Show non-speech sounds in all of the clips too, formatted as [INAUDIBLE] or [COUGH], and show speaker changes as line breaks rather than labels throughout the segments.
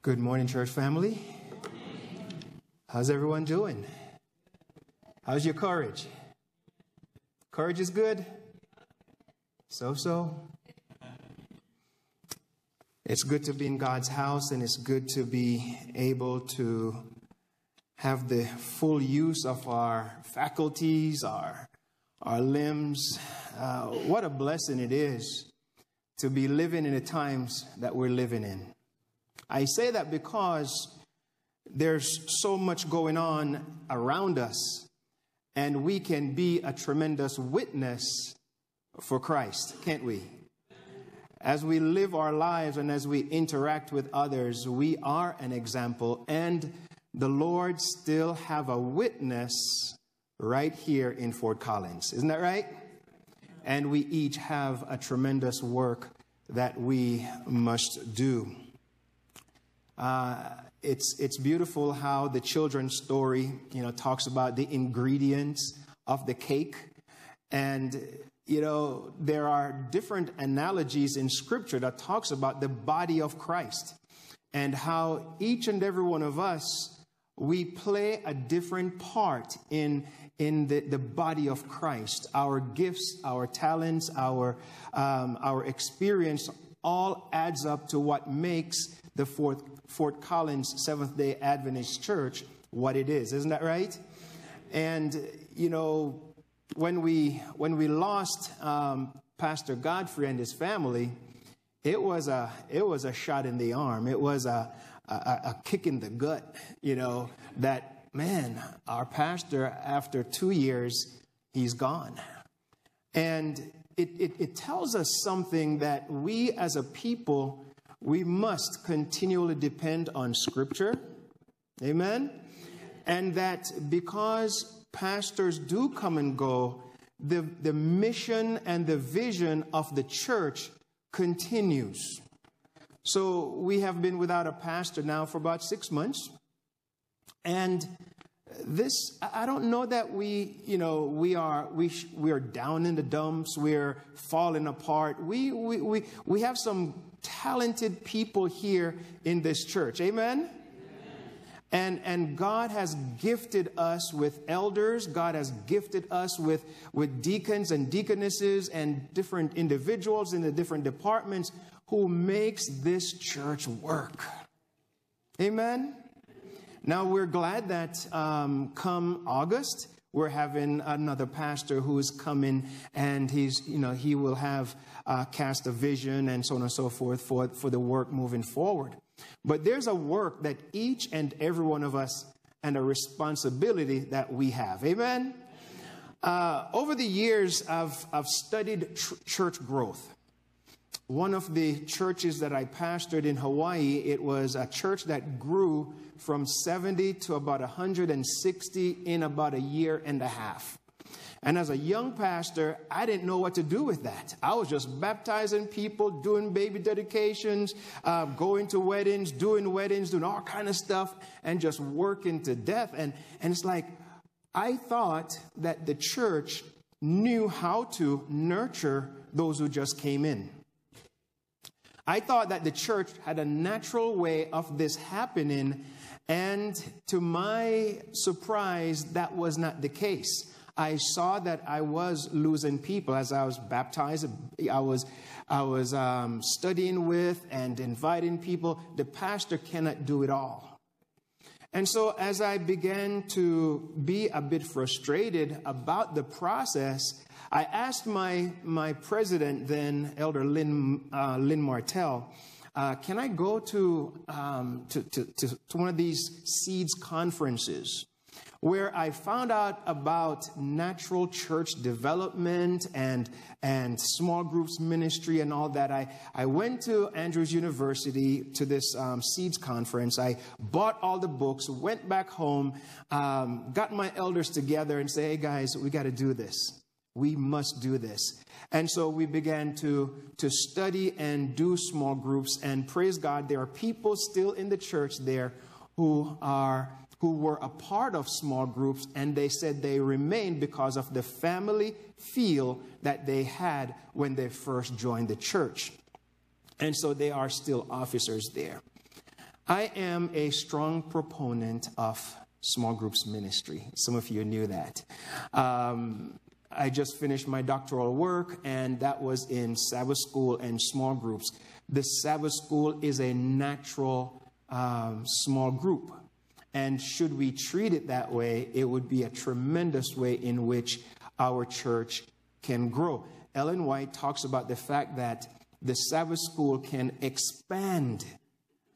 Good morning, church family. How's everyone doing? How's your courage? Courage is good? So so? It's good to be in God's house and it's good to be able to have the full use of our faculties, our, our limbs. Uh, what a blessing it is to be living in the times that we're living in. I say that because there's so much going on around us, and we can be a tremendous witness for Christ, can't we? As we live our lives and as we interact with others, we are an example, and the Lord still have a witness right here in Fort Collins. Isn't that right? And we each have a tremendous work that we must do. Uh, it's, it's beautiful how the children's story, you know, talks about the ingredients of the cake. And, you know, there are different analogies in scripture that talks about the body of Christ and how each and every one of us, we play a different part in, in the, the body of Christ. Our gifts, our talents, our, um, our experience all adds up to what makes the Fort, Fort Collins Seventh day Adventist Church what it is. Isn't that right? And, you know, when we, when we lost um, Pastor Godfrey and his family, it was, a, it was a shot in the arm. It was a, a, a kick in the gut, you know, that, man, our pastor, after two years, he's gone. And it, it, it tells us something that we as a people we must continually depend on Scripture. Amen? And that because pastors do come and go, the, the mission and the vision of the church continues. So we have been without a pastor now for about six months. And this i don't know that we you know we are we we are down in the dumps we're falling apart we we we, we have some talented people here in this church amen and, and God has gifted us with elders. God has gifted us with, with deacons and deaconesses and different individuals in the different departments who makes this church work. Amen. Now, we're glad that um, come August, we're having another pastor who is coming and he's, you know, he will have uh, cast a vision and so on and so forth for, for the work moving forward. But there's a work that each and every one of us and a responsibility that we have. Amen? Uh, over the years, I've, I've studied tr- church growth. One of the churches that I pastored in Hawaii, it was a church that grew from 70 to about 160 in about a year and a half. And as a young pastor, I didn't know what to do with that. I was just baptizing people, doing baby dedications, uh, going to weddings, doing weddings, doing all kind of stuff, and just working to death. And, and it's like, I thought that the church knew how to nurture those who just came in. I thought that the church had a natural way of this happening and to my surprise, that was not the case. I saw that I was losing people as I was baptized. I was, I was um, studying with and inviting people. The pastor cannot do it all. And so, as I began to be a bit frustrated about the process, I asked my, my president then, Elder Lynn, uh, Lynn Martell, uh, can I go to, um, to, to, to, to one of these seeds conferences where I found out about natural church development and, and small groups ministry and all that. I, I went to Andrews University to this um, Seeds conference. I bought all the books, went back home, um, got my elders together and say, hey guys, we got to do this. We must do this. And so we began to, to study and do small groups. And praise God, there are people still in the church there who are who were a part of small groups, and they said they remained because of the family feel that they had when they first joined the church. And so they are still officers there. I am a strong proponent of small groups ministry. Some of you knew that. Um, I just finished my doctoral work, and that was in Sabbath school and small groups. The Sabbath school is a natural um, small group. And should we treat it that way, it would be a tremendous way in which our church can grow. Ellen White talks about the fact that the Sabbath school can expand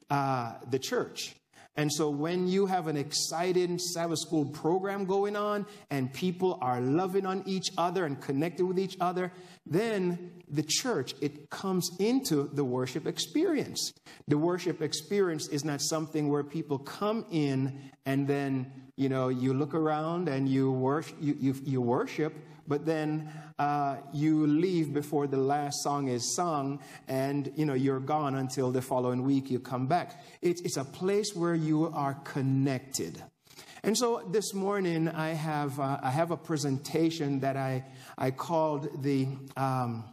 uh, the church. And so when you have an exciting Sabbath school program going on and people are loving on each other and connected with each other, then the church, it comes into the worship experience. The worship experience is not something where people come in and then, you know, you look around and you worship, you, you, you worship but then uh, you leave before the last song is sung and you know you're gone until the following week you come back. It's, it's a place where you are connected. And so this morning i have uh, i have a presentation that i i called the um,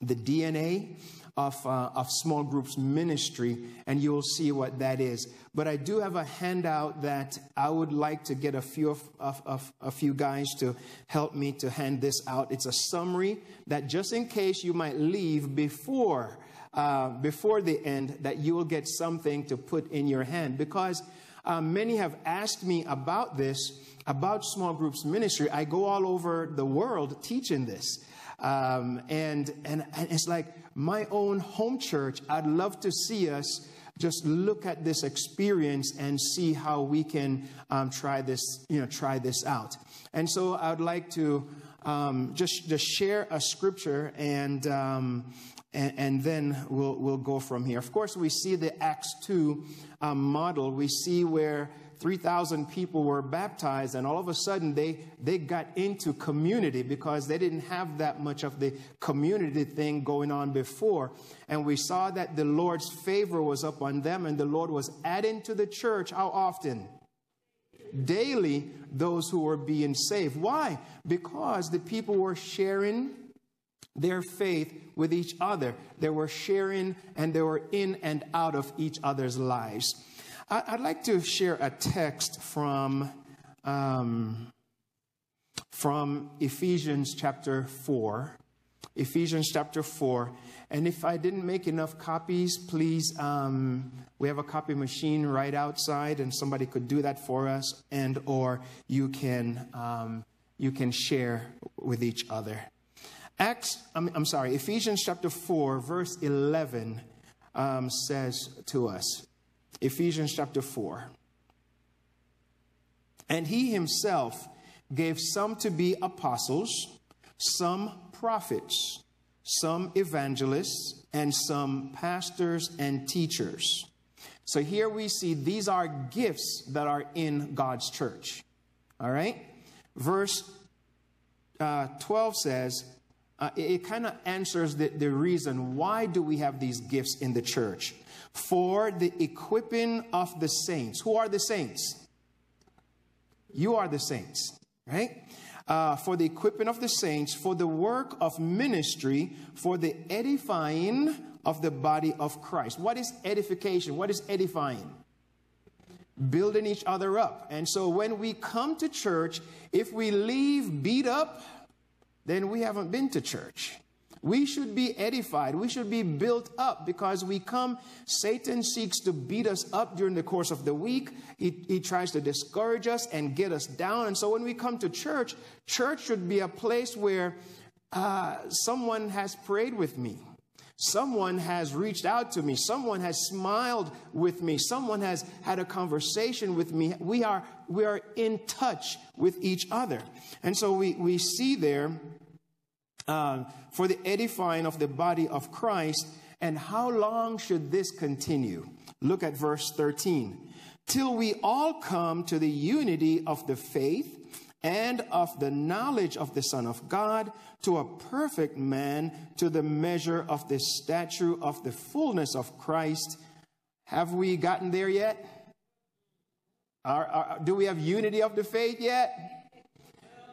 the dna of, uh, of small groups ministry, and you'll see what that is. But I do have a handout that I would like to get a few of, of, of, a few guys to help me to hand this out. It's a summary that just in case you might leave before uh, before the end, that you will get something to put in your hand because. Uh, many have asked me about this, about small groups ministry. I go all over the world teaching this. Um, and, and, and it's like my own home church, I'd love to see us just look at this experience and see how we can um, try this, you know, try this out. And so I'd like to um, just just share a scripture and, um, and. and, then we'll, we'll go from here. Of course, we see the Acts 2 um, model. We see where 3,000 people were baptized, and all of a sudden they, they got into community because they didn't have that much of the community thing going on before. And we saw that the Lord's favor was upon them, and the Lord was adding to the church how often? Daily, those who were being saved. Why? Because the people were sharing their faith with each other. They were sharing and they were in and out of each other's lives. I'd like to share a text from, um, from Ephesians chapter 4. Ephesians chapter 4. And if I didn't make enough copies, please, um, we have a copy machine right outside, and somebody could do that for us, and or you can, um, you can share with each other. Acts, I'm, I'm sorry, Ephesians chapter 4, verse 11 um, says to us, Ephesians chapter 4. And he himself gave some to be apostles, some prophets, some evangelists, and some pastors and teachers. So here we see these are gifts that are in God's church. All right? Verse uh, 12 says, uh, it, it kind of answers the, the reason why do we have these gifts in the church for the equipping of the saints. Who are the saints? You are the saints, right? Uh, for the equipping of the saints, for the work of ministry, for the edifying of the body of Christ. What is edification? What is edifying? Building each other up. And so when we come to church, if we leave beat up, then we haven't been to church. We should be edified. We should be built up because we come. Satan seeks to beat us up during the course of the week. He, he tries to discourage us and get us down. And so when we come to church, church should be a place where uh, someone has prayed with me. Someone has reached out to me. Someone has smiled with me. Someone has had a conversation with me. We are, we are in touch with each other. And so we, we see there uh, for the edifying of the body of Christ. And how long should this continue? Look at verse 13. Till we all come to the unity of the faith and of the knowledge of the Son of God, to a perfect man, to the measure of the stature of the fullness of Christ. Have we gotten there yet? Are, are, do we have unity of the faith yet?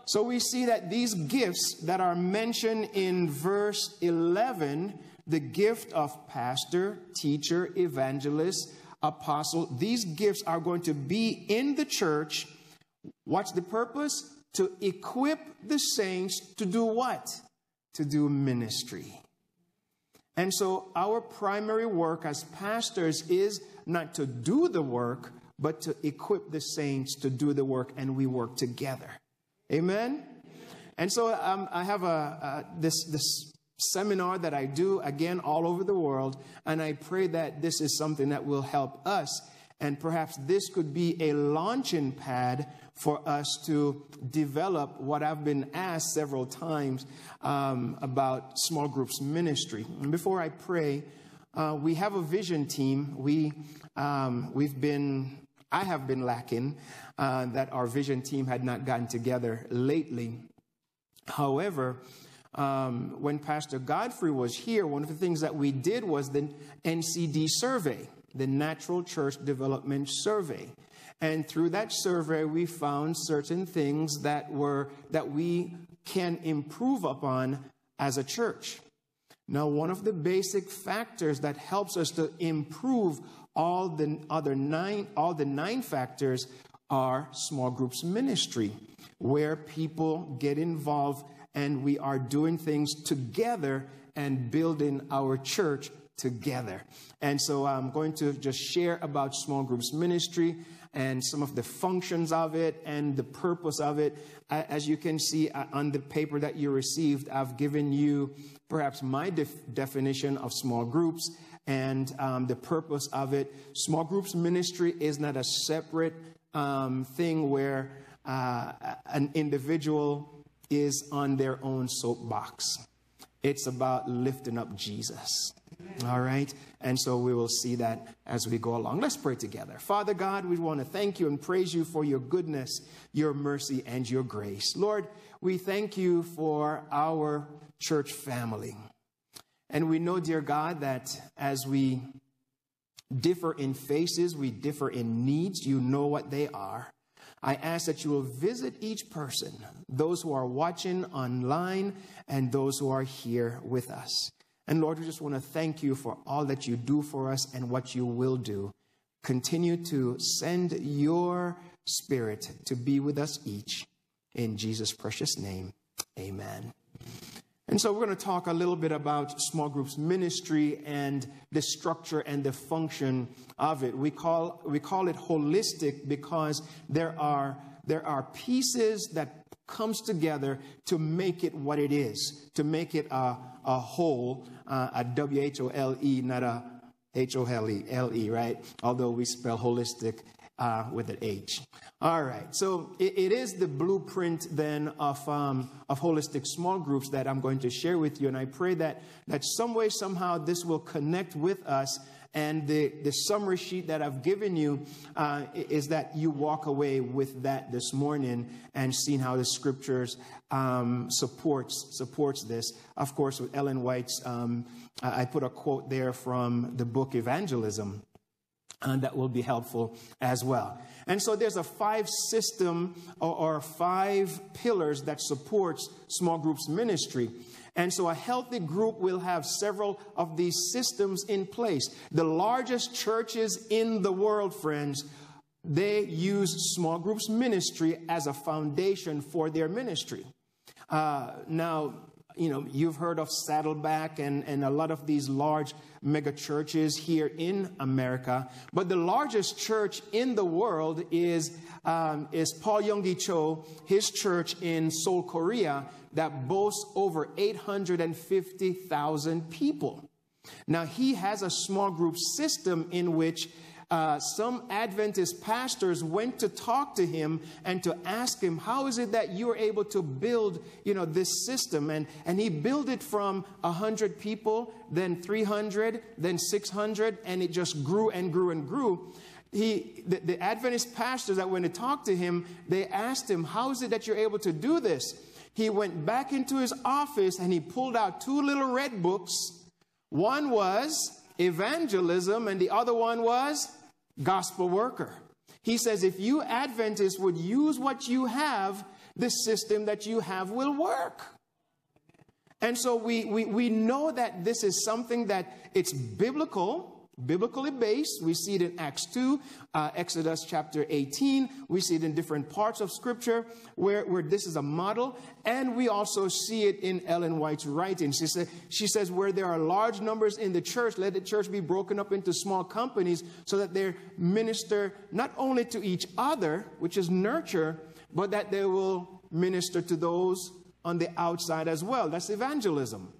So we see that these gifts that are mentioned in verse 11, the gift of pastor, teacher, evangelist, apostle. These gifts are going to be in the church. What's the purpose? To equip the saints to do what? To do ministry. And so, our primary work as pastors is not to do the work, but to equip the saints to do the work, and we work together. Amen? And so, um, I have a, this, this seminar that I do again all over the world, and I pray that this is something that will help us. And perhaps this could be a launching pad for us to develop what I've been asked several times um, about small groups ministry. And before I pray, uh, we have a vision team. We, um, we've been, I have been lacking uh, that our vision team had not gotten together lately. However, um, when Pastor Godfrey was here, one of the things that we did was the NCD survey, the Natural Church Development Survey. And through that survey, we found certain things that were that we can improve upon as a church. Now, one of the basic factors that helps us to improve all the other nine, all the nine factors are small groups ministry, where people get involved and we are doing things together and building our church together. And so I'm going to just share about small groups ministry and some of the functions of it and the purpose of it. As you can see uh, on the paper that you received, I've given you perhaps my def- definition of small groups and um, the purpose of it. Small groups ministry is not a separate um, thing where uh, an individual is on their own soapbox. It's about lifting up Jesus. All right? And so we will see that as we go along. Let's pray together. Father God, we want to thank you and praise you for your goodness, your mercy, and your grace. Lord, we thank you for our church family. And we know, dear God, that as we differ in faces, we differ in needs, you know what they are. I ask that you will visit each person, those who are watching online and those who are here with us. And Lord, we just want to thank you for all that you do for us and what you will do. Continue to send your spirit to be with us each. In Jesus' precious name, amen. And so we're going to talk a little bit about small groups ministry and the structure and the function of it. We call, we call it holistic because there are, there are pieces that comes together to make it what it is, to make it a, a whole, uh, a W-H-O-L-E, not a H-O-L-E, L-E, right? Although we spell holistic uh, with an H. All right, so it, it is the blueprint then of, um, of holistic small groups that I'm going to share with you, and I pray that, that some way, somehow, this will connect with us. And the, the summary sheet that I've given you uh, is that you walk away with that this morning and seeing how the scriptures um, supports supports this. Of course, with Ellen White's, um, I put a quote there from the book Evangelism and that will be helpful as well. And so there's a five system or, or, five pillars that supports small groups ministry. And so a healthy group will have several of these systems in place. The largest churches in the world, friends, they use small groups ministry as a foundation for their ministry. Uh, now, you know, you've heard of Saddleback and, and a lot of these large mega churches here in America. But the largest church in the world is, um, is Paul Yonggi Cho, his church in Seoul, Korea, that boasts over 850,000 people. Now, he has a small group system in which uh, some Adventist pastors went to talk to him and to ask him, how is it that you are able to build, you know, this system? And, and he built it from 100 people, then 300, then 600, and it just grew and grew and grew. He, the, the Adventist pastors that went to talk to him, they asked him, how is it that you're able to do this? He went back into his office and he pulled out two little red books. One was evangelism, and the other one was gospel worker. He says, if you Adventists would use what you have, the system that you have will work. And so we, we, we know that this is something that it's biblical, biblically based. We see it in Acts 2, uh, Exodus chapter 18. We see it in different parts of scripture where, where this is a model. And we also see it in Ellen White's writing. She, say, she says, where there are large numbers in the church, let the church be broken up into small companies so that they minister not only to each other, which is nurture, but that they will minister to those on the outside as well. That's evangelism.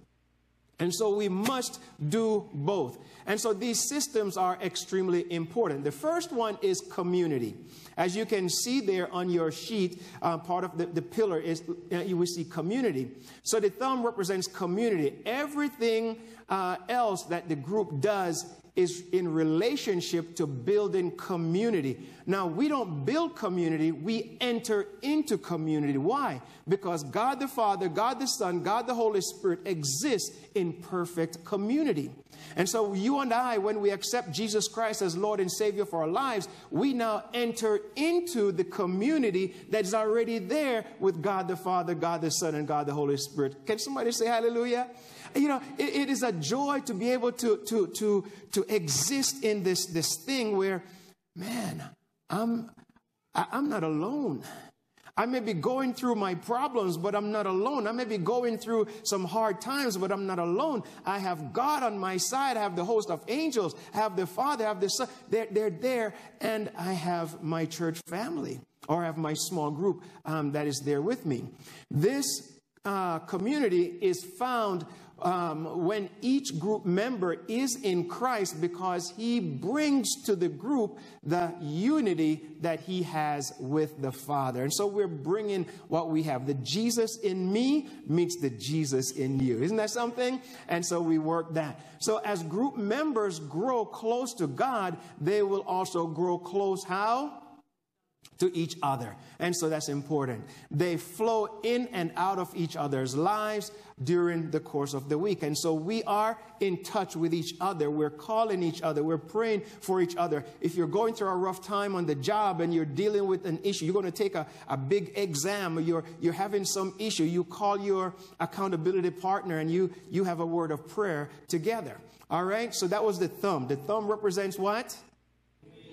And so we must do both. And so these systems are extremely important. The first one is community. As you can see there on your sheet, uh, part of the, the pillar is uh, you will see community. So the thumb represents community. Everything uh, else that the group does is in relationship to building community. Now, we don't build community, we enter into community. Why? Because God the Father, God the Son, God the Holy Spirit exists in perfect community. And so, you and I, when we accept Jesus Christ as Lord and Savior for our lives, we now enter into the community that's already there with God the Father, God the Son, and God the Holy Spirit. Can somebody say hallelujah? You know, it, it is a joy to be able to, to, to, to exist in this, this thing where, man, I'm, I'm not alone. I may be going through my problems, but I'm not alone. I may be going through some hard times, but I'm not alone. I have God on my side. I have the host of angels. I have the Father. I have the Son. They're, they're there. And I have my church family or I have my small group um, that is there with me. This uh, community is found um, when each group member is in Christ because he brings to the group the unity that he has with the Father. And so we're bringing what we have. The Jesus in me meets the Jesus in you. Isn't that something? And so we work that. So as group members grow close to God, they will also grow close how? To each other. And so that's important. They flow in and out of each other's lives during the course of the week. And so we are in touch with each other. We're calling each other. We're praying for each other. If you're going through a rough time on the job and you're dealing with an issue, you're going to take a, a big exam or you're, you're having some issue, you call your accountability partner and you, you have a word of prayer together. All right? So that was the thumb. The thumb represents what?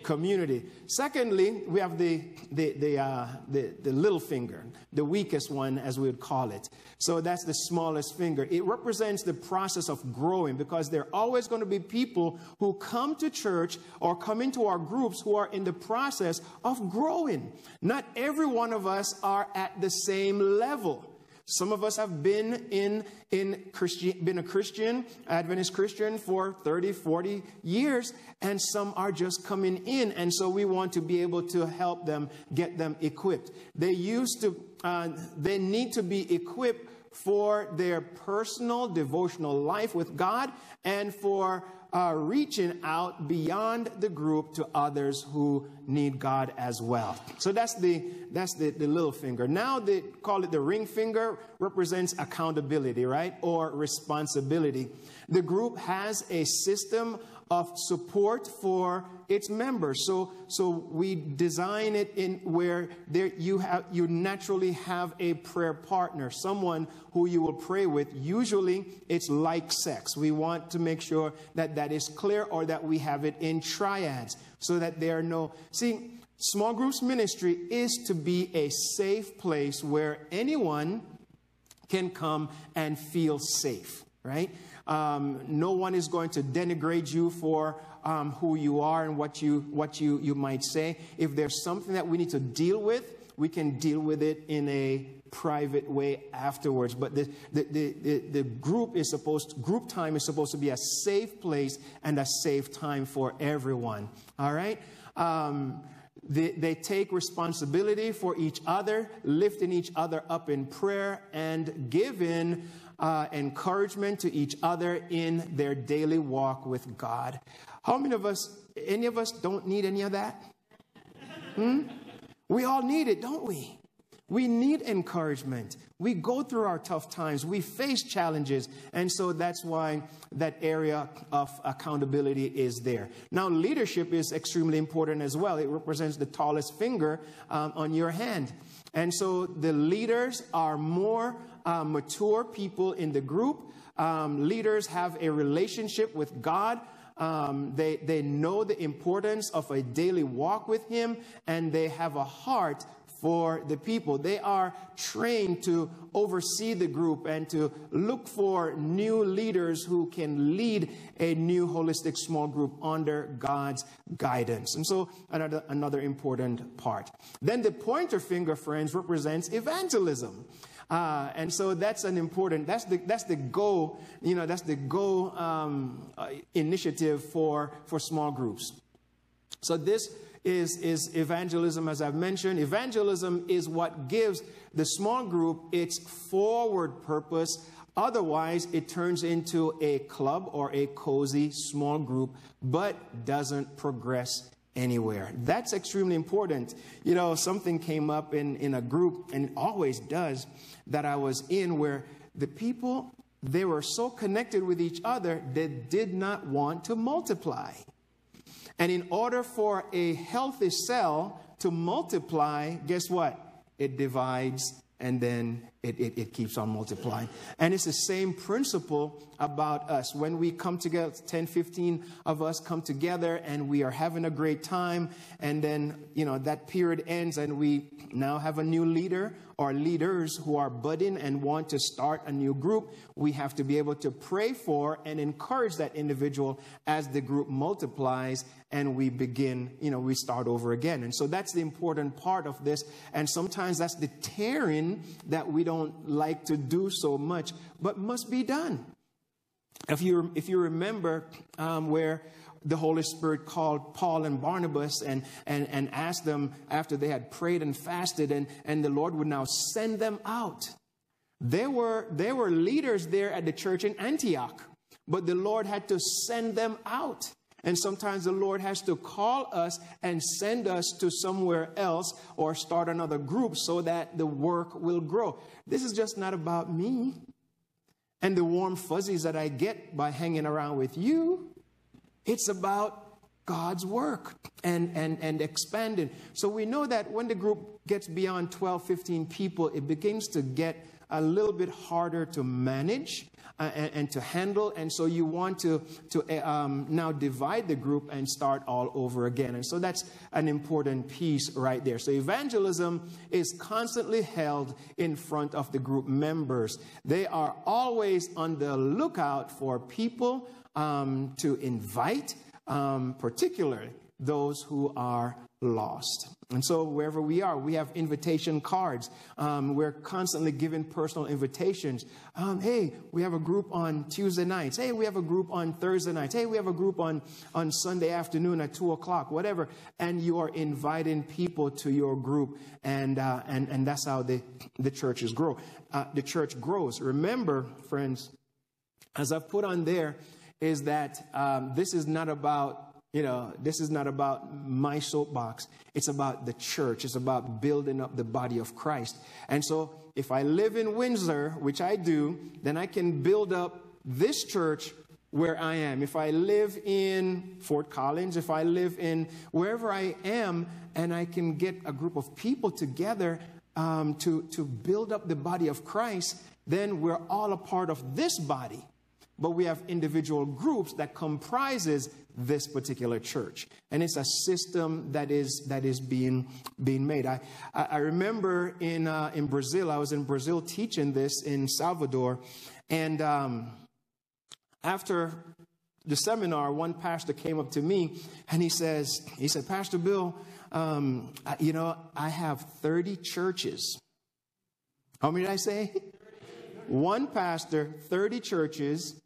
Community. Secondly, we have the, the, the, uh, the, the little finger, the weakest one, as we would call it. So that's the smallest finger. It represents the process of growing because there are always going to be people who come to church or come into our groups who are in the process of growing. Not every one of us are at the same level. Some of us have been in, in Christian, been a Christian, Adventist Christian for 30, 40 years, and some are just coming in. And so we want to be able to help them, get them equipped. They used to, uh, they need to be equipped for their personal devotional life with God and for uh, reaching out beyond the group to others who need God as well. So that's the that's the, the little finger. Now they call it the ring finger represents accountability, right? Or responsibility. The group has a system of support for its members. So, so we design it in where there you have you naturally have a prayer partner, someone who you will pray with. Usually, it's like sex. We want to make sure that that is clear, or that we have it in triads, so that there are no see. Small groups ministry is to be a safe place where anyone can come and feel safe, right? Um, no one is going to denigrate you for um, who you are and what you what you you might say. If there's something that we need to deal with, we can deal with it in a private way afterwards. But the, the, the, the, group is supposed group time is supposed to be a safe place and a safe time for everyone. All right. Um, they, they, take responsibility for each other, lifting each other up in prayer and giving uh, encouragement to each other in their daily walk with God. How many of us, any of us, don't need any of that? Hmm? We all need it, don't we? We need encouragement. We go through our tough times. We face challenges. And so that's why that area of accountability is there. Now, leadership is extremely important as well. It represents the tallest finger um, on your hand. And so the leaders are more uh, mature people in the group. Um, leaders have a relationship with God. Um, they, they know the importance of a daily walk with Him, and they have a heart for the people. They are trained to oversee the group and to look for new leaders who can lead a new holistic small group under God's guidance. And so, another, another important part. Then the pointer finger, friends, represents evangelism. Uh, and so that's an important, that's the, that's the go, you know, that's the go um, uh, initiative for, for small groups. So this is, is evangelism, as I've mentioned. Evangelism is what gives the small group its forward purpose. Otherwise, it turns into a club or a cozy small group, but doesn't progress anywhere. That's extremely important. You know, something came up in, in a group, and it always does, that I was in where the people, they were so connected with each other, they did not want to multiply. And in order for a healthy cell to multiply, guess what? It divides and then it, it, it, keeps on multiplying. And it's the same principle about us. When we come together, 10, 15 of us come together and we are having a great time, and then, you know, that period ends and we now have a new leader or leaders who are budding and want to start a new group, we have to be able to pray for and encourage that individual as the group multiplies and we begin, you know, we start over again. And so that's the important part of this. And sometimes that's the tearing that we don't like to do so much, but must be done. If you, if you remember um, where the Holy Spirit called Paul and Barnabas and, and, and asked them after they had prayed and fasted, and, and the Lord would now send them out. There were, there were leaders there at the church in Antioch, but the Lord had to send them out. And sometimes the Lord has to call us and send us to somewhere else or start another group so that the work will grow. This is just not about me and the warm fuzzies that I get by hanging around with you. It's about God's work and, and, and expanding. So we know that when the group gets beyond 12, 15 people, it begins to get a little bit harder to manage uh, and, and, to handle. And so you want to, to uh, um, now divide the group and start all over again. And so that's an important piece right there. So evangelism is constantly held in front of the group members. They are always on the lookout for people um, to invite, um, particularly those who are lost. And so, wherever we are, we have invitation cards. Um, we're constantly giving personal invitations. Um, hey, we have a group on Tuesday nights. Hey, we have a group on Thursday nights. Hey, we have a group on, on Sunday afternoon at 2 o'clock, whatever. And you are inviting people to your group. And, uh, and, and that's how the, the churches grow. Uh, the church grows. Remember, friends, as I've put on there, is that um, this is not about you know, this is not about my soapbox. It's about the church. It's about building up the body of Christ. And so, if I live in Windsor, which I do, then I can build up this church where I am. If I live in Fort Collins, if I live in wherever I am, and I can get a group of people together um, to, to build up the body of Christ, then we're all a part of this body but we have individual groups that comprises this particular church. And it's a system that is that is being being made. I i remember in uh, in brazil i was in brazil teaching this in salvador. And um, after the seminar one pastor came up to me and he says he said pastor bill um, you know i have 30 churches. How many did i say? [LAUGHS] One pastor 30 churches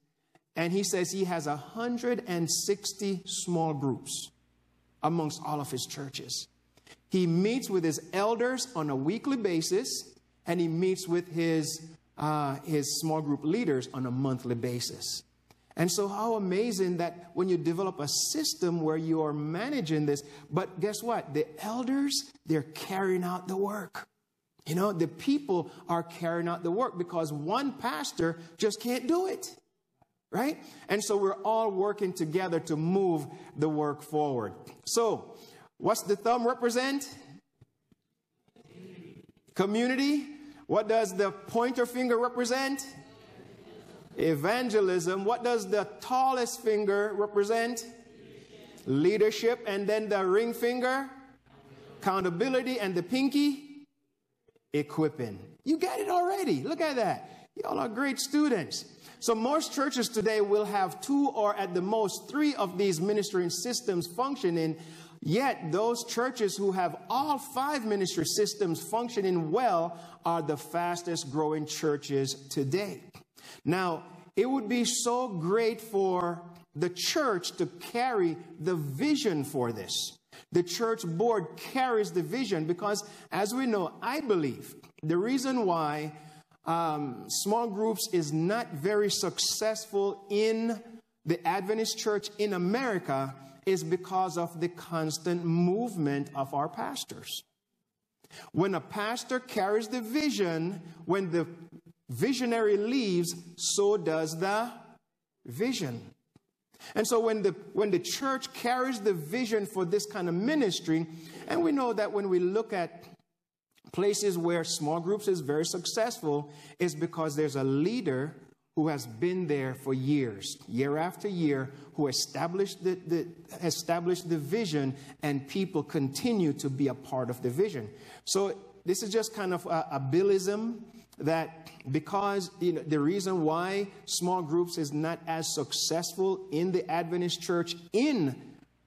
and he says he has 160 small groups amongst all of his churches. He meets with his elders on a weekly basis, and he meets with his, uh, his small group leaders on a monthly basis. And so, how amazing that when you develop a system where you are managing this, but guess what? The elders, they're carrying out the work. You know, the people are carrying out the work because one pastor just can't do it right? And so we're all working together to move the work forward. So, what's the thumb represent? Community. What does the pointer finger represent? Evangelism. What does the tallest finger represent? Leadership. And then the ring finger? Accountability. And the pinky? Equipping. You got it already. Look at that. Y'all are great students. So most churches today will have two or at the most three of these ministering systems functioning. Yet those churches who have all five ministry systems functioning well are the fastest growing churches today. Now, it would be so great for the church to carry the vision for this. The church board carries the vision because, as we know, I believe the reason why um, small groups is not very successful in the Adventist church in America is because of the constant movement of our pastors. When a pastor carries the vision, when the visionary leaves, so does the vision. And so when the when the church carries the vision for this kind of ministry, and we know that when we look at places where small groups is very successful is because there's a leader who has been there for years, year after year, who established the, the, established the vision, and people continue to be a part of the vision. So this is just kind of a, a billism that because you know, the reason why small groups is not as successful in the Adventist church in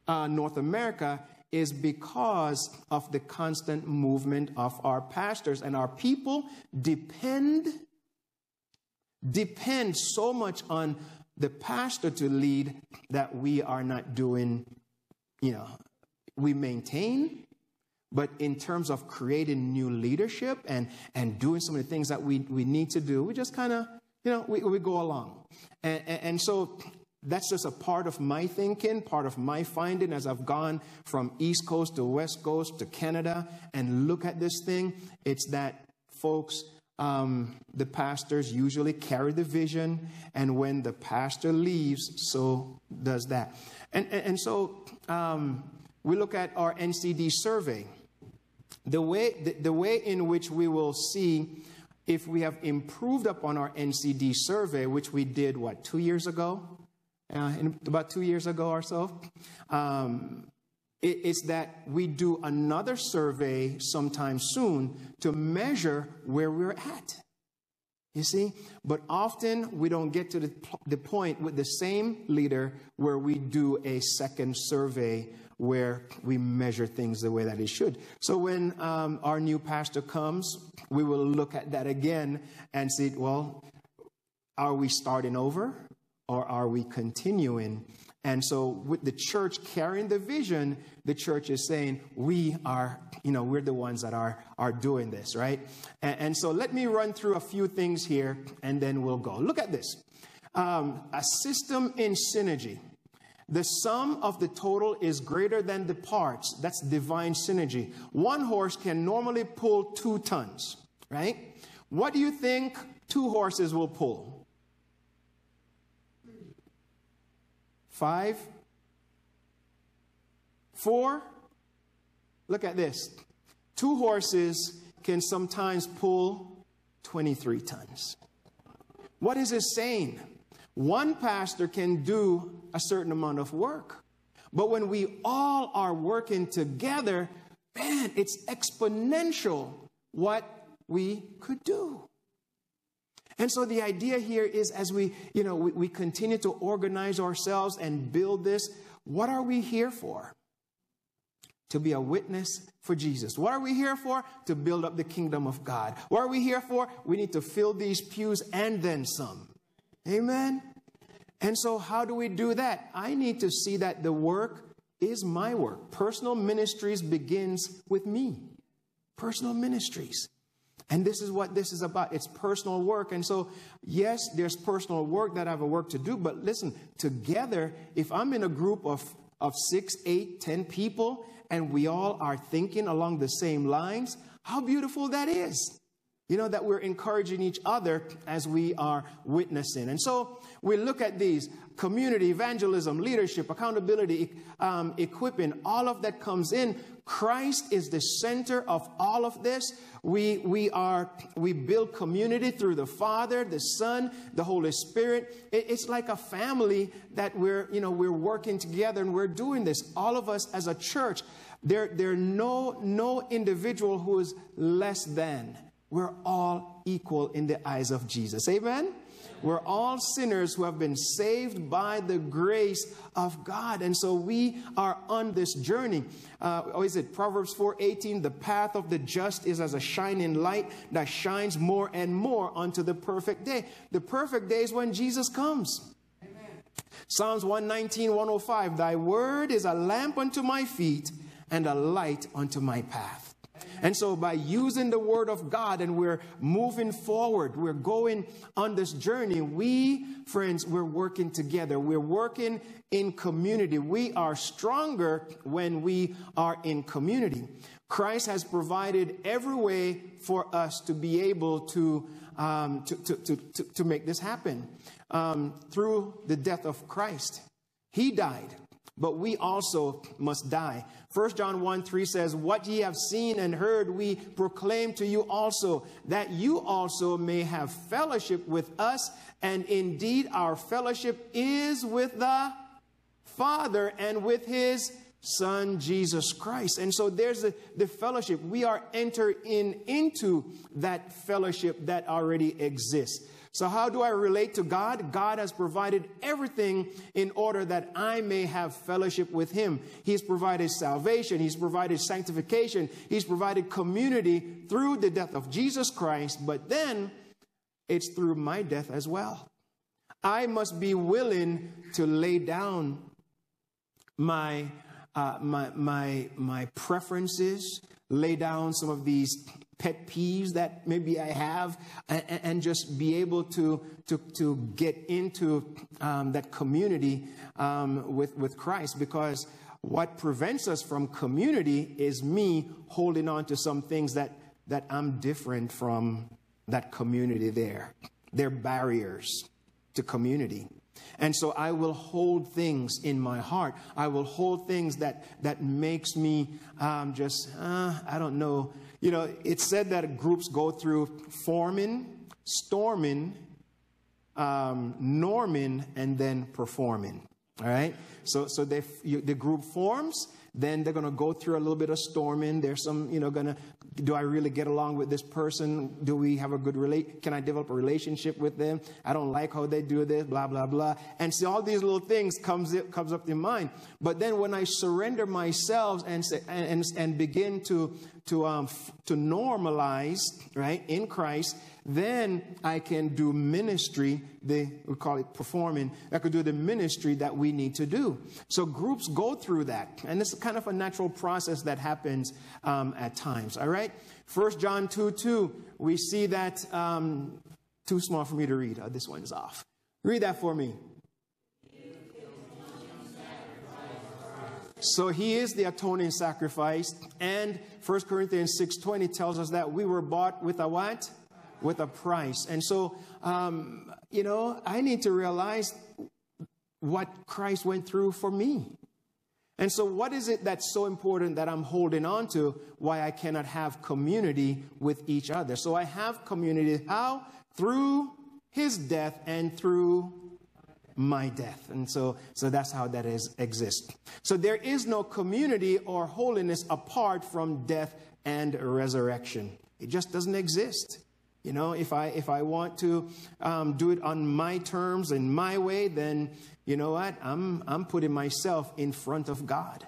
uh, North America is because of the constant movement of our pastors. And our people depend depend so much on the pastor to lead that we are not doing you know we maintain. But in terms of creating new leadership and and doing some of the things that we we need to do we just kind of you know we, we go along. And, and, and so that's just a part of my thinking, part of my finding as I've gone from East Coast to West Coast to Canada and look at this thing. It's that folks, um, the pastors usually carry the vision, and when the pastor leaves, so does that. And, and, and so um, we look at our NCD survey. The way, the, the way in which we will see if we have improved upon our NCD survey, which we did, what, two years ago? Uh, about two years ago or so. Um, it, it's that we do another survey sometime soon to measure where we're at. You see? But often we don't get to the, the point with the same leader where we do a second survey where we measure things the way that it should. So when um, our new pastor comes, we will look at that again and see, well, are we starting over? Or are we continuing? And so, with the church carrying the vision, the church is saying, We are, you know, we're the ones that are, are doing this, right? And, and so, let me run through a few things here and then we'll go. Look at this um, a system in synergy. The sum of the total is greater than the parts. That's divine synergy. One horse can normally pull two tons, right? What do you think two horses will pull? Five. Four. Look at this. Two horses can sometimes pull 23 tons. What is it saying? One pastor can do a certain amount of work. But when we all are working together, man, it's exponential what we could do. And so the idea here is as we, you know, we, we continue to organize ourselves and build this, what are we here for? To be a witness for Jesus. What are we here for? To build up the kingdom of God. What are we here for? We need to fill these pews and then some. Amen. And so, how do we do that? I need to see that the work is my work. Personal ministries begins with me. Personal ministries. And this is what this is about. It's personal work. And so, yes, there's personal work that I have a work to do. But listen, together, if I'm in a group of, of six, eight, ten people, and we all are thinking along the same lines, how beautiful that is. You know, that we're encouraging each other as we are witnessing. And so we look at these community, evangelism, leadership, accountability, um, equipping, all of that comes in. Christ is the center of all of this. We, we are, we build community through the Father, the Son, the Holy Spirit. It, it's like a family that we're, you know, we're working together and we're doing this. All of us as a church. There, there no, no individual who is less than. We're all equal in the eyes of Jesus. Amen? We're all sinners who have been saved by the grace of God. And so we are on this journey. Uh, or is it Proverbs 4:18? The path of the just is as a shining light that shines more and more unto the perfect day. The perfect day is when Jesus comes. Amen. Psalms 119, 105. Thy word is a lamp unto my feet and a light unto my path. And so, by using the word of God and we're moving forward, we're going on this journey, we, friends, we're working together. We're working in community. We are stronger when we are in community. Christ has provided every way for us to be able to, um, to, to, to, to, make this happen um, through the death of Christ. He died but we also must die. 1 John 1 3 says, What ye have seen and heard, we proclaim to you also, that you also may have fellowship with us. And indeed, our fellowship is with the Father and with his Son, Jesus Christ. And so there's the, the fellowship. We are entering into that fellowship that already exists. So, how do I relate to God? God has provided everything in order that I may have fellowship with Him. He's provided salvation, He's provided sanctification, He's provided community through the death of Jesus Christ, but then it's through my death as well. I must be willing to lay down my, uh, my, my, my preferences, lay down some of these pet peeves that maybe I have and, and just be able to, to, to get into um, that community um, with, with Christ because what prevents us from community is me holding on to some things that, that I'm different from that community there. They're barriers to community. And so I will hold things in my heart. I will hold things that, that makes me um, just, uh, I don't know, you know, it's said that groups go through forming, storming, um, norming, and then performing. All right? So, so they, you, the group forms, then they're going to go through a little bit of storming. There's some, you know, going to, do I really get along with this person? Do we have a good relate? Can I develop a relationship with them? I don't like how they do this, blah, blah, blah. And see, all these little things comes, comes up in mind. But then when I surrender myself and, say, and, and begin to to, um, to normalize, right, in Christ, then I can do ministry, they we call it performing, I could do the ministry that we need to do. So groups go through that. And it's kind of a natural process that happens um, at times, all right? First John 2 2, we see that, um, too small for me to read. Oh, this one's off. Read that for me. So he is the atoning sacrifice. And 1 Corinthians 6.20 tells us that we were bought with a what? With a price. And so, um, you know, I need to realize what Christ went through for me. And so, what is it that's so important that I'm holding on to? Why I cannot have community with each other? So, I have community. How? Through his death and through my death. And so, so that's how that is exists. So there is no community or holiness apart from death and resurrection. It just doesn't exist. You know, if I if I want to um, do it on my terms and my way, then you know what? I'm I'm putting myself in front of God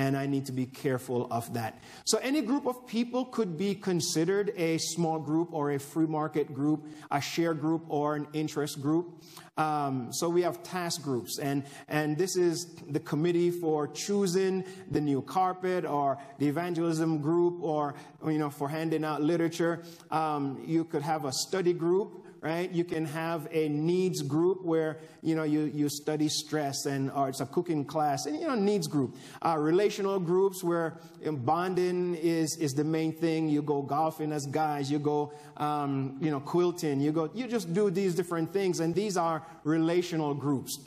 and I need to be careful of that. So, any group of people could be considered a small group or a free market group, a share group or an interest group. Um, so, we have task groups, and, and this is the committee for choosing the new carpet or the evangelism group or, you know, for handing out literature. Um, you could have a study group right? You can have a needs group where, you know, you, you study stress and, or it's a cooking class and, you know, needs group. Uh, relational groups where bonding is, is the main thing. You go golfing as guys, you go, um, you know, quilting, you go, you just do these different things and these are relational groups.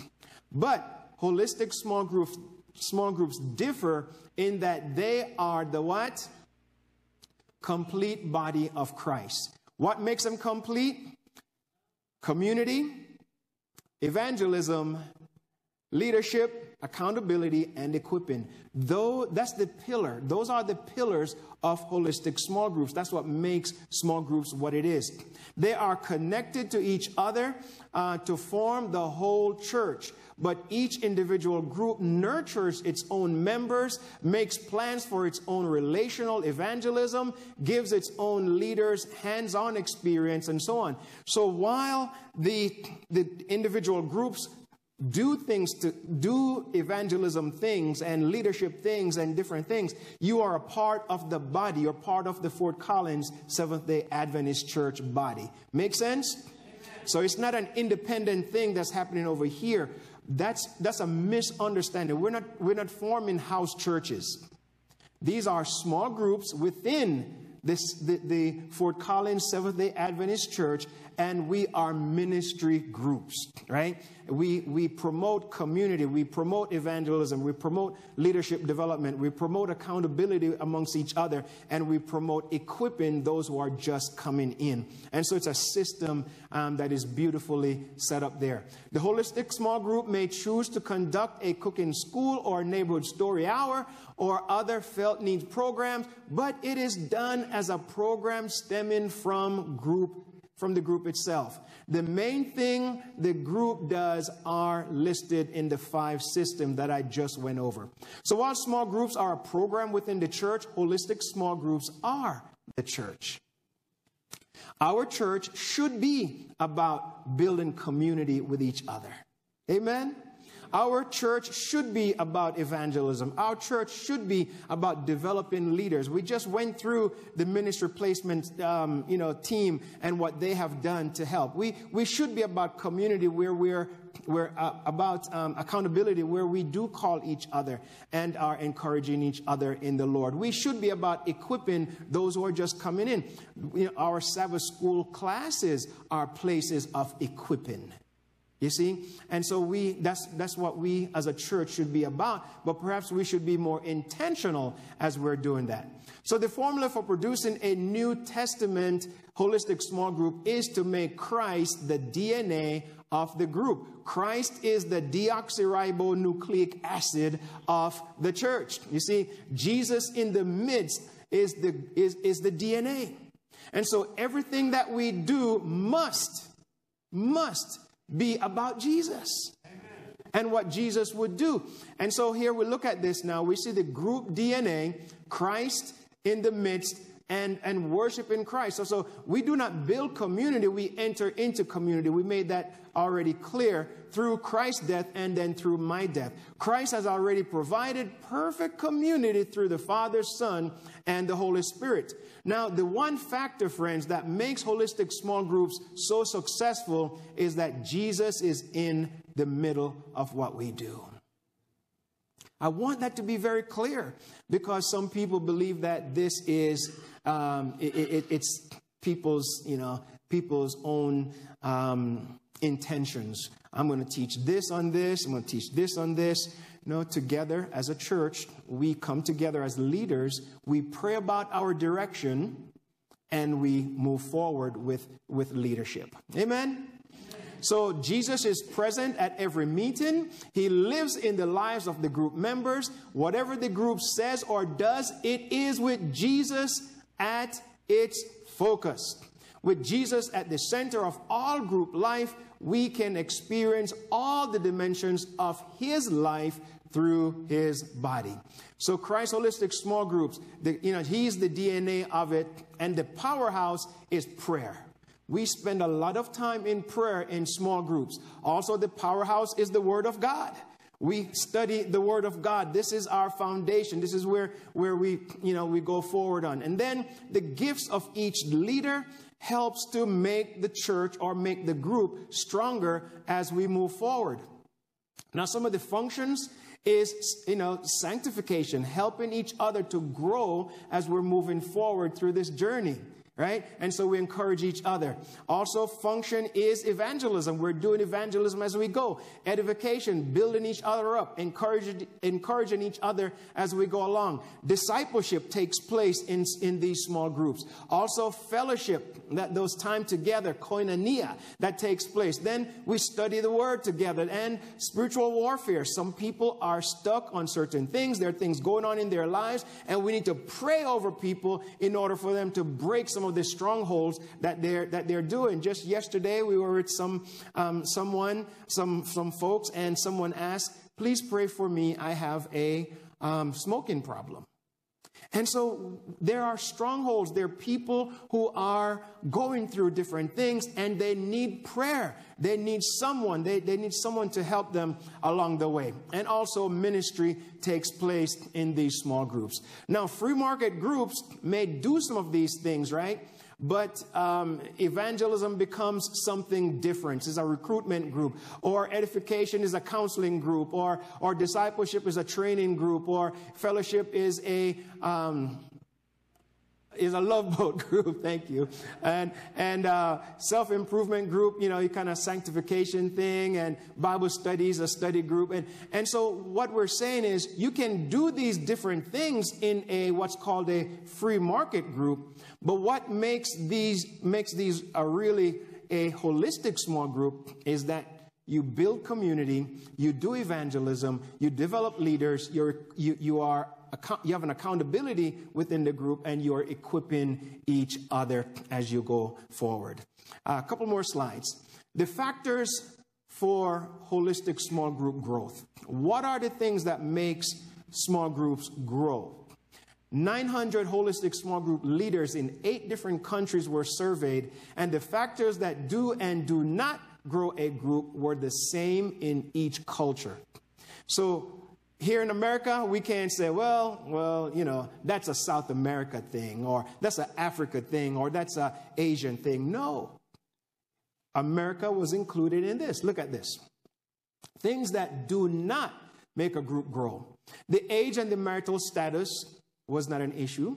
But holistic small groups, small groups differ in that they are the what? Complete body of Christ. What makes them complete? Community, evangelism, leadership, accountability, and equipping. Though that's the pillar. Those are the pillars of holistic small groups. That's what makes small groups what it is. They are connected to each other uh, to form the whole church but each individual group nurtures its own members, makes plans for its own relational evangelism, gives its own leaders hands on experience, and so on. So while the, the individual groups do things to do evangelism things and leadership things and different things. You are a part of the body. You're part of the Fort Collins Seventh day Adventist Church body. Make sense? So it's not an independent thing that's happening over here. That's, that's a misunderstanding. We're not, we're not forming house churches. These are small groups within this, the, the Fort Collins Seventh day Adventist Church, and we are ministry groups, right? We, we promote community, we promote evangelism, we promote leadership development, we promote accountability amongst each other, and we promote equipping those who are just coming in. And so it's a system um, that is beautifully set up there. The holistic small group may choose to conduct a cooking school or neighborhood story hour or other felt needs programs, but it is done as a program stemming from group from the group itself. The main thing the group does are listed in the five system that I just went over. So while small groups are a program within the church, holistic small groups are the church. Our church should be about building community with each other. Amen. Our church should be about evangelism. Our church should be about developing leaders. We just went through the ministry placement, um, you know, team and what they have done to help. We we should be about community where we're we're uh, about um, accountability where we do call each other and are encouraging each other in the Lord. We should be about equipping those who are just coming in. You know, our Sabbath school classes are places of equipping. You see? And so we that's that's what we as a church should be about, but perhaps we should be more intentional as we're doing that. So the formula for producing a New Testament holistic small group is to make Christ the DNA of the group. Christ is the deoxyribonucleic acid of the church. You see, Jesus in the midst is the is, is the DNA. And so everything that we do must must be about Jesus and what Jesus would do. And so here we look at this now. We see the group DNA, Christ in the midst, and, and worship in Christ. So, so we do not build community, we enter into community. We made that already clear through Christ's death and then through my death. Christ has already provided perfect community through the Father, Son, and the Holy Spirit. Now, the one factor, friends, that makes holistic small groups so successful is that Jesus is in the middle of what we do. I want that to be very clear because some people believe that this is um, it, it, it's people's you know people's own um, intentions. I'm going to teach this on this. I'm going to teach this on this. Know, together as a church, we come together as leaders. We pray about our direction, and we move forward with with leadership. Amen. So Jesus is present at every meeting. He lives in the lives of the group members. Whatever the group says or does, it is with Jesus at its focus. With Jesus at the center of all group life, we can experience all the dimensions of his life through his body. So Christ Holistic Small Groups, the, you know, he's the DNA of it, and the powerhouse is prayer. We spend a lot of time in prayer in small groups. Also, the powerhouse is the Word of God. We study the Word of God. This is our foundation. This is where, where we, you know, we go forward on. And then the gifts of each leader helps to make the church or make the group stronger as we move forward. Now, some of the functions is, you know, sanctification, helping each other to grow as we're moving forward through this journey right? And so we encourage each other. Also, function is evangelism. We're doing evangelism as we go. Edification, building each other up, encouraging, encouraging each other as we go along. Discipleship takes place in, in these small groups. Also, fellowship, that those time together, koinonia, that takes place. Then we study the word together and spiritual warfare. Some people are stuck on certain things. There are things going on in their lives, and we need to pray over people in order for them to break some some of the strongholds that they're that they're doing. Just yesterday, we were with some um, someone, some some folks, and someone asked, "Please pray for me. I have a um, smoking problem." And so there are strongholds. There are people who are going through different things and they need prayer. They need someone. They, they need someone to help them along the way. And also ministry takes place in these small groups. Now, free market groups may do some of these things, right? But um, evangelism becomes something different. It's a recruitment group, or edification is a counseling group, or, or discipleship is a training group, or fellowship is a um, is a love boat [LAUGHS] group. Thank you. And and uh, self improvement group. You know, you kind of sanctification thing, and Bible studies, a study group. And and so what we're saying is you can do these different things in a what's called a free market group. But what makes these makes these a really a holistic small group is that you build community, you do evangelism, you develop leaders, you're, you, you are you have an accountability within the group and you're equipping each other as you go forward. Uh, a couple more slides. The factors for holistic small group growth. What are the things that makes small groups grow? 900 holistic small group leaders in eight different countries were surveyed, and the factors that do and do not grow a group were the same in each culture. So here in America, we can't say, well, well, you know, that's a South America thing, or that's an Africa thing, or that's an Asian thing. No. America was included in this. Look at this. Things that do not make a group grow. The age and the marital status was not an issue.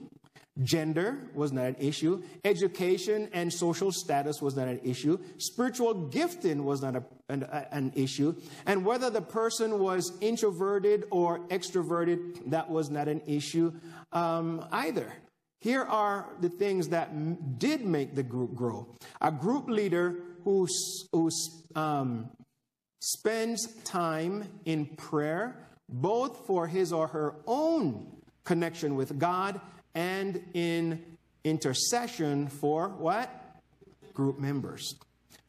Gender was not an issue. Education and social status was not an issue. Spiritual gifting was not a, an, an, issue. And whether the person was introverted or extroverted, that was not an issue um, either. Here are the things that m- did make the group grow. A group leader who, who um, spends time in prayer, both for his or her own connection with God and in intercession for what? Group members.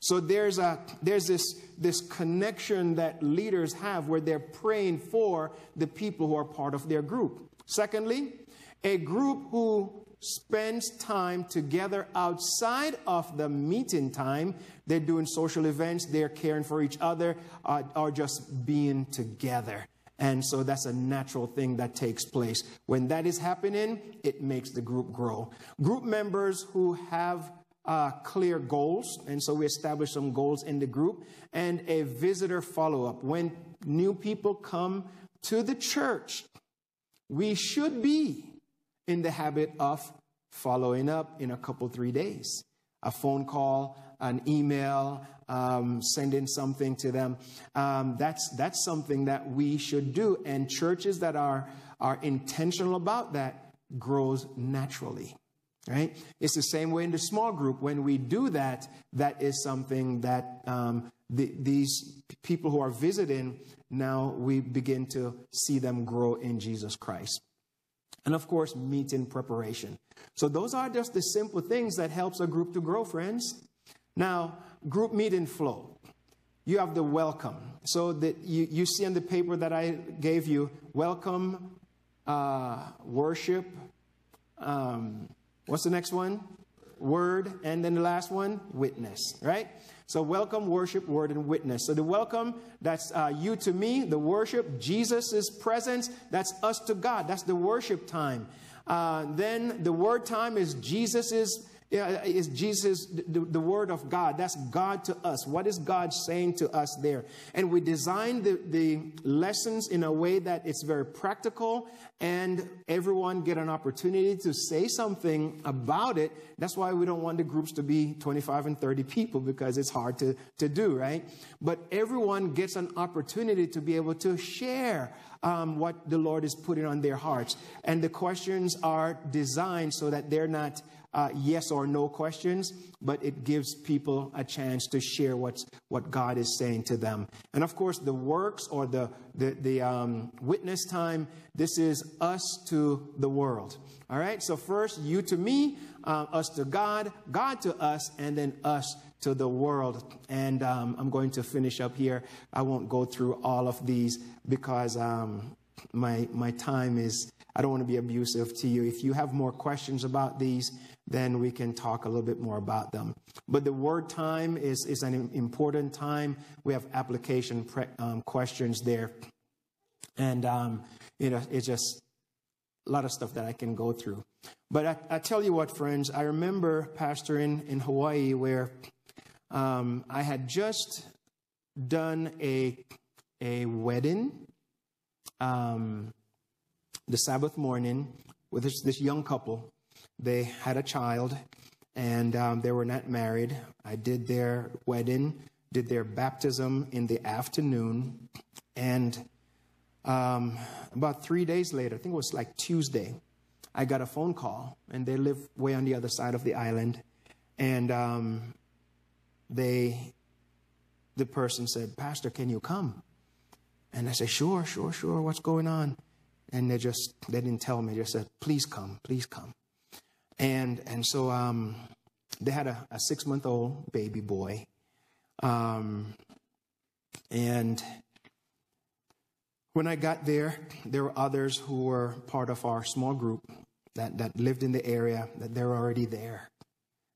So there's a there's this this connection that leaders have where they're praying for the people who are part of their group. Secondly, a group who spends time together outside of the meeting time. They're doing social events, they're caring for each other, uh, or just being together. And so that's a natural thing that takes place. When that is happening, it makes the group grow. Group members who have uh, clear goals, and so we establish some goals in the group, and a visitor follow up. When new people come to the church, we should be in the habit of following up in a couple, three days. A phone call, an email, um, sending something to them. Um, that's, that's something that we should do. And churches that are, are intentional about that grows naturally. Right? It's the same way in the small group. When we do that, that is something that um, the, these people who are visiting now we begin to see them grow in Jesus Christ. And of course, meeting preparation. So those are just the simple things that helps a group to grow, friends. Now, group meeting flow. You have the welcome. So that you, you see in the paper that I gave you, welcome, uh, worship. Um, what's the next one? word, and then the last one, witness, right? So, welcome, worship, word, and witness. So, the welcome, that's uh, you to me. The worship, Jesus' presence, that's us to God. That's the worship time. Uh, then the word time is Jesus' Yeah, is Jesus the, the, word of God? That's God to us. What is God saying to us there? And we design the, the lessons in a way that it's very practical and everyone get an opportunity to say something about it. That's why we don't want the groups to be 25 and 30 people because it's hard to, to do, right? But everyone gets an opportunity to be able to share um, what the Lord is putting on their hearts. And the questions are designed so that they're not uh, yes or no questions, but it gives people a chance to share what's, what God is saying to them. And of course, the works or the, the, the um, witness time, this is us to the world. All right, so first, you to me, uh, us to God, God to us, and then us to the world. And um, I'm going to finish up here. I won't go through all of these because um, my, my time is, I don't want to be abusive to you. If you have more questions about these, then we can talk a little bit more about them. But the word time is, is an important time. We have application pre, um, questions there. And, um, you know, it's just a lot of stuff that I can go through. But I, I tell you what, friends, I remember pastoring in Hawaii where um, I had just done a, a wedding um, the Sabbath morning with this, this young couple they had a child and um, they were not married. I did their wedding, did their baptism in the afternoon. And um, about three days later, I think it was like Tuesday, I got a phone call, and they live way on the other side of the island. And um, they, the person said, Pastor, can you come? And I said, Sure, sure, sure. What's going on? And they just, they didn't tell me. They said, Please come, please come. And, and so um, they had a, a six month old baby boy. Um, and when I got there, there were others who were part of our small group that, that lived in the area, that they're already there.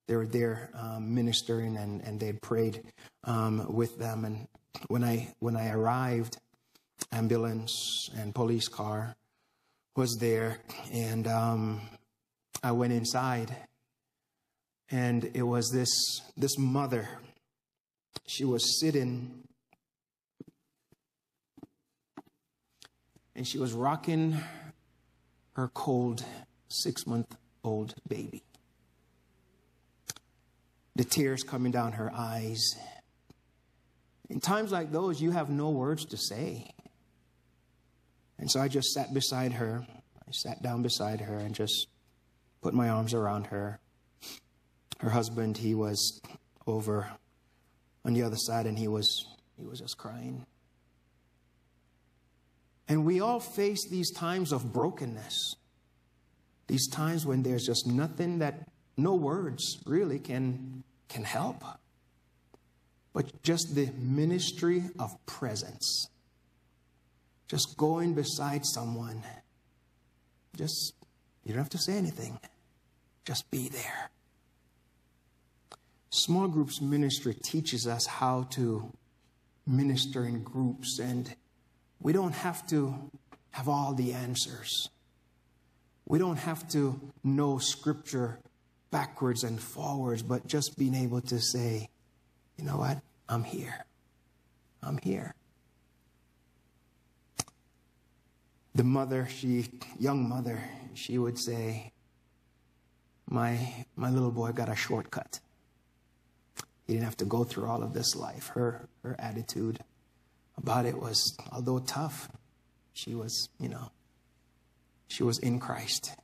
They were there um, ministering and, and they'd prayed um, with them. And when I, when I arrived, ambulance and police car was there. And um, I went inside, and it was this, this mother. She was sitting, and she was rocking her cold six month old baby. The tears coming down her eyes. In times like those, you have no words to say. And so I just sat beside her. I sat down beside her and just put my arms around her. Her husband, he was over on the other side and he was he was just crying. And we all face these times of brokenness. These times when there's just nothing that no words really can can help. But just the ministry of presence. Just going beside someone. Just you don't have to say anything. Just be there. Small groups ministry teaches us how to minister in groups, and we don't have to have all the answers. We don't have to know scripture backwards and forwards, but just being able to say, you know what? I'm here. I'm here. The mother, she, young mother, she would say, my, my little boy got a shortcut. He didn't have to go through all of this life. Her, her attitude about it was, although tough, she was, you know, she was in Christ.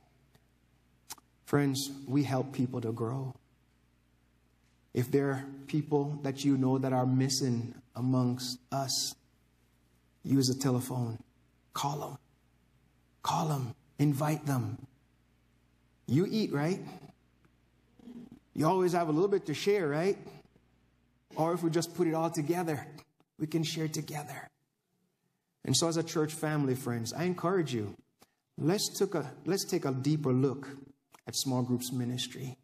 Friends, we help people to grow. If there are people that you know that are missing amongst us, use a telephone, call them, call them, invite them, you eat, right? You always have a little bit to share, right? Or if we just put it all together, we can share together. And so, as a church family, friends, I encourage you let's, took a, let's take a deeper look at small groups ministry.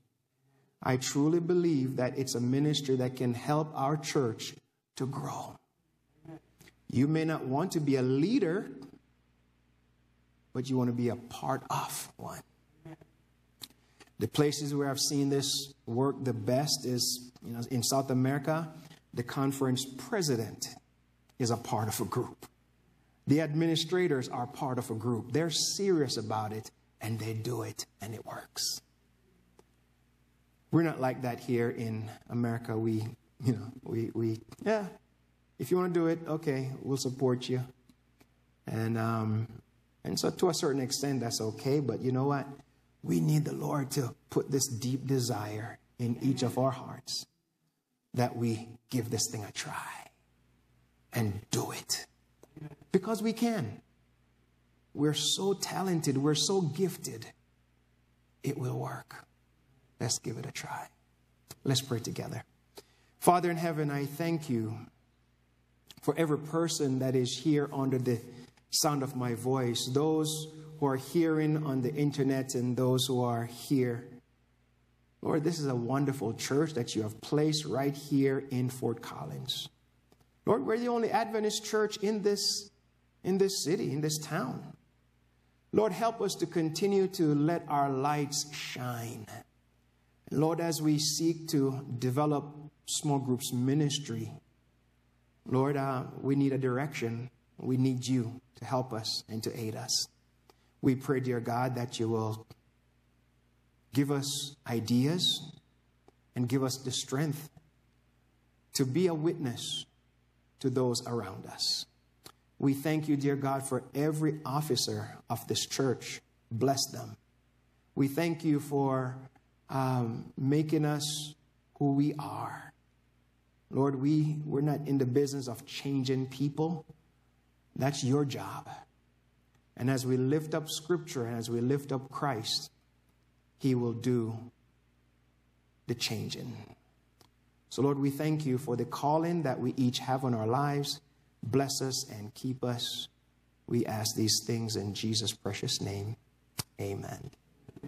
I truly believe that it's a ministry that can help our church to grow. You may not want to be a leader, but you want to be a part of one. The places where I've seen this work the best is you know, in South America, the conference president is a part of a group. The administrators are part of a group. They're serious about it and they do it and it works. We're not like that here in America. We, you know, we, we yeah, if you want to do it, okay, we'll support you. And, um, and so to a certain extent, that's okay. But you know what? We need the Lord to put this deep desire in each of our hearts that we give this thing a try and do it because we can. We're so talented, we're so gifted. It will work. Let's give it a try. Let's pray together. Father in heaven, I thank you for every person that is here under the sound of my voice, those who are hearing on the internet and those who are here. Lord, this is a wonderful church that you have placed right here in Fort Collins. Lord, we're the only Adventist church in this, in this city, in this town. Lord, help us to continue to let our lights shine. Lord, as we seek to develop small groups ministry, Lord, uh, we need a direction. We need you to help us and to aid us. We pray, dear God, that you will give us ideas and give us the strength to be a witness to those around us. We thank you, dear God, for every officer of this church. Bless them. We thank you for um, making us who we are. Lord, we, we're not in the business of changing people. That's your job. And as we lift up Scripture and as we lift up Christ, He will do the changing. So, Lord, we thank you for the calling that we each have on our lives. Bless us and keep us. We ask these things in Jesus' precious name. Amen.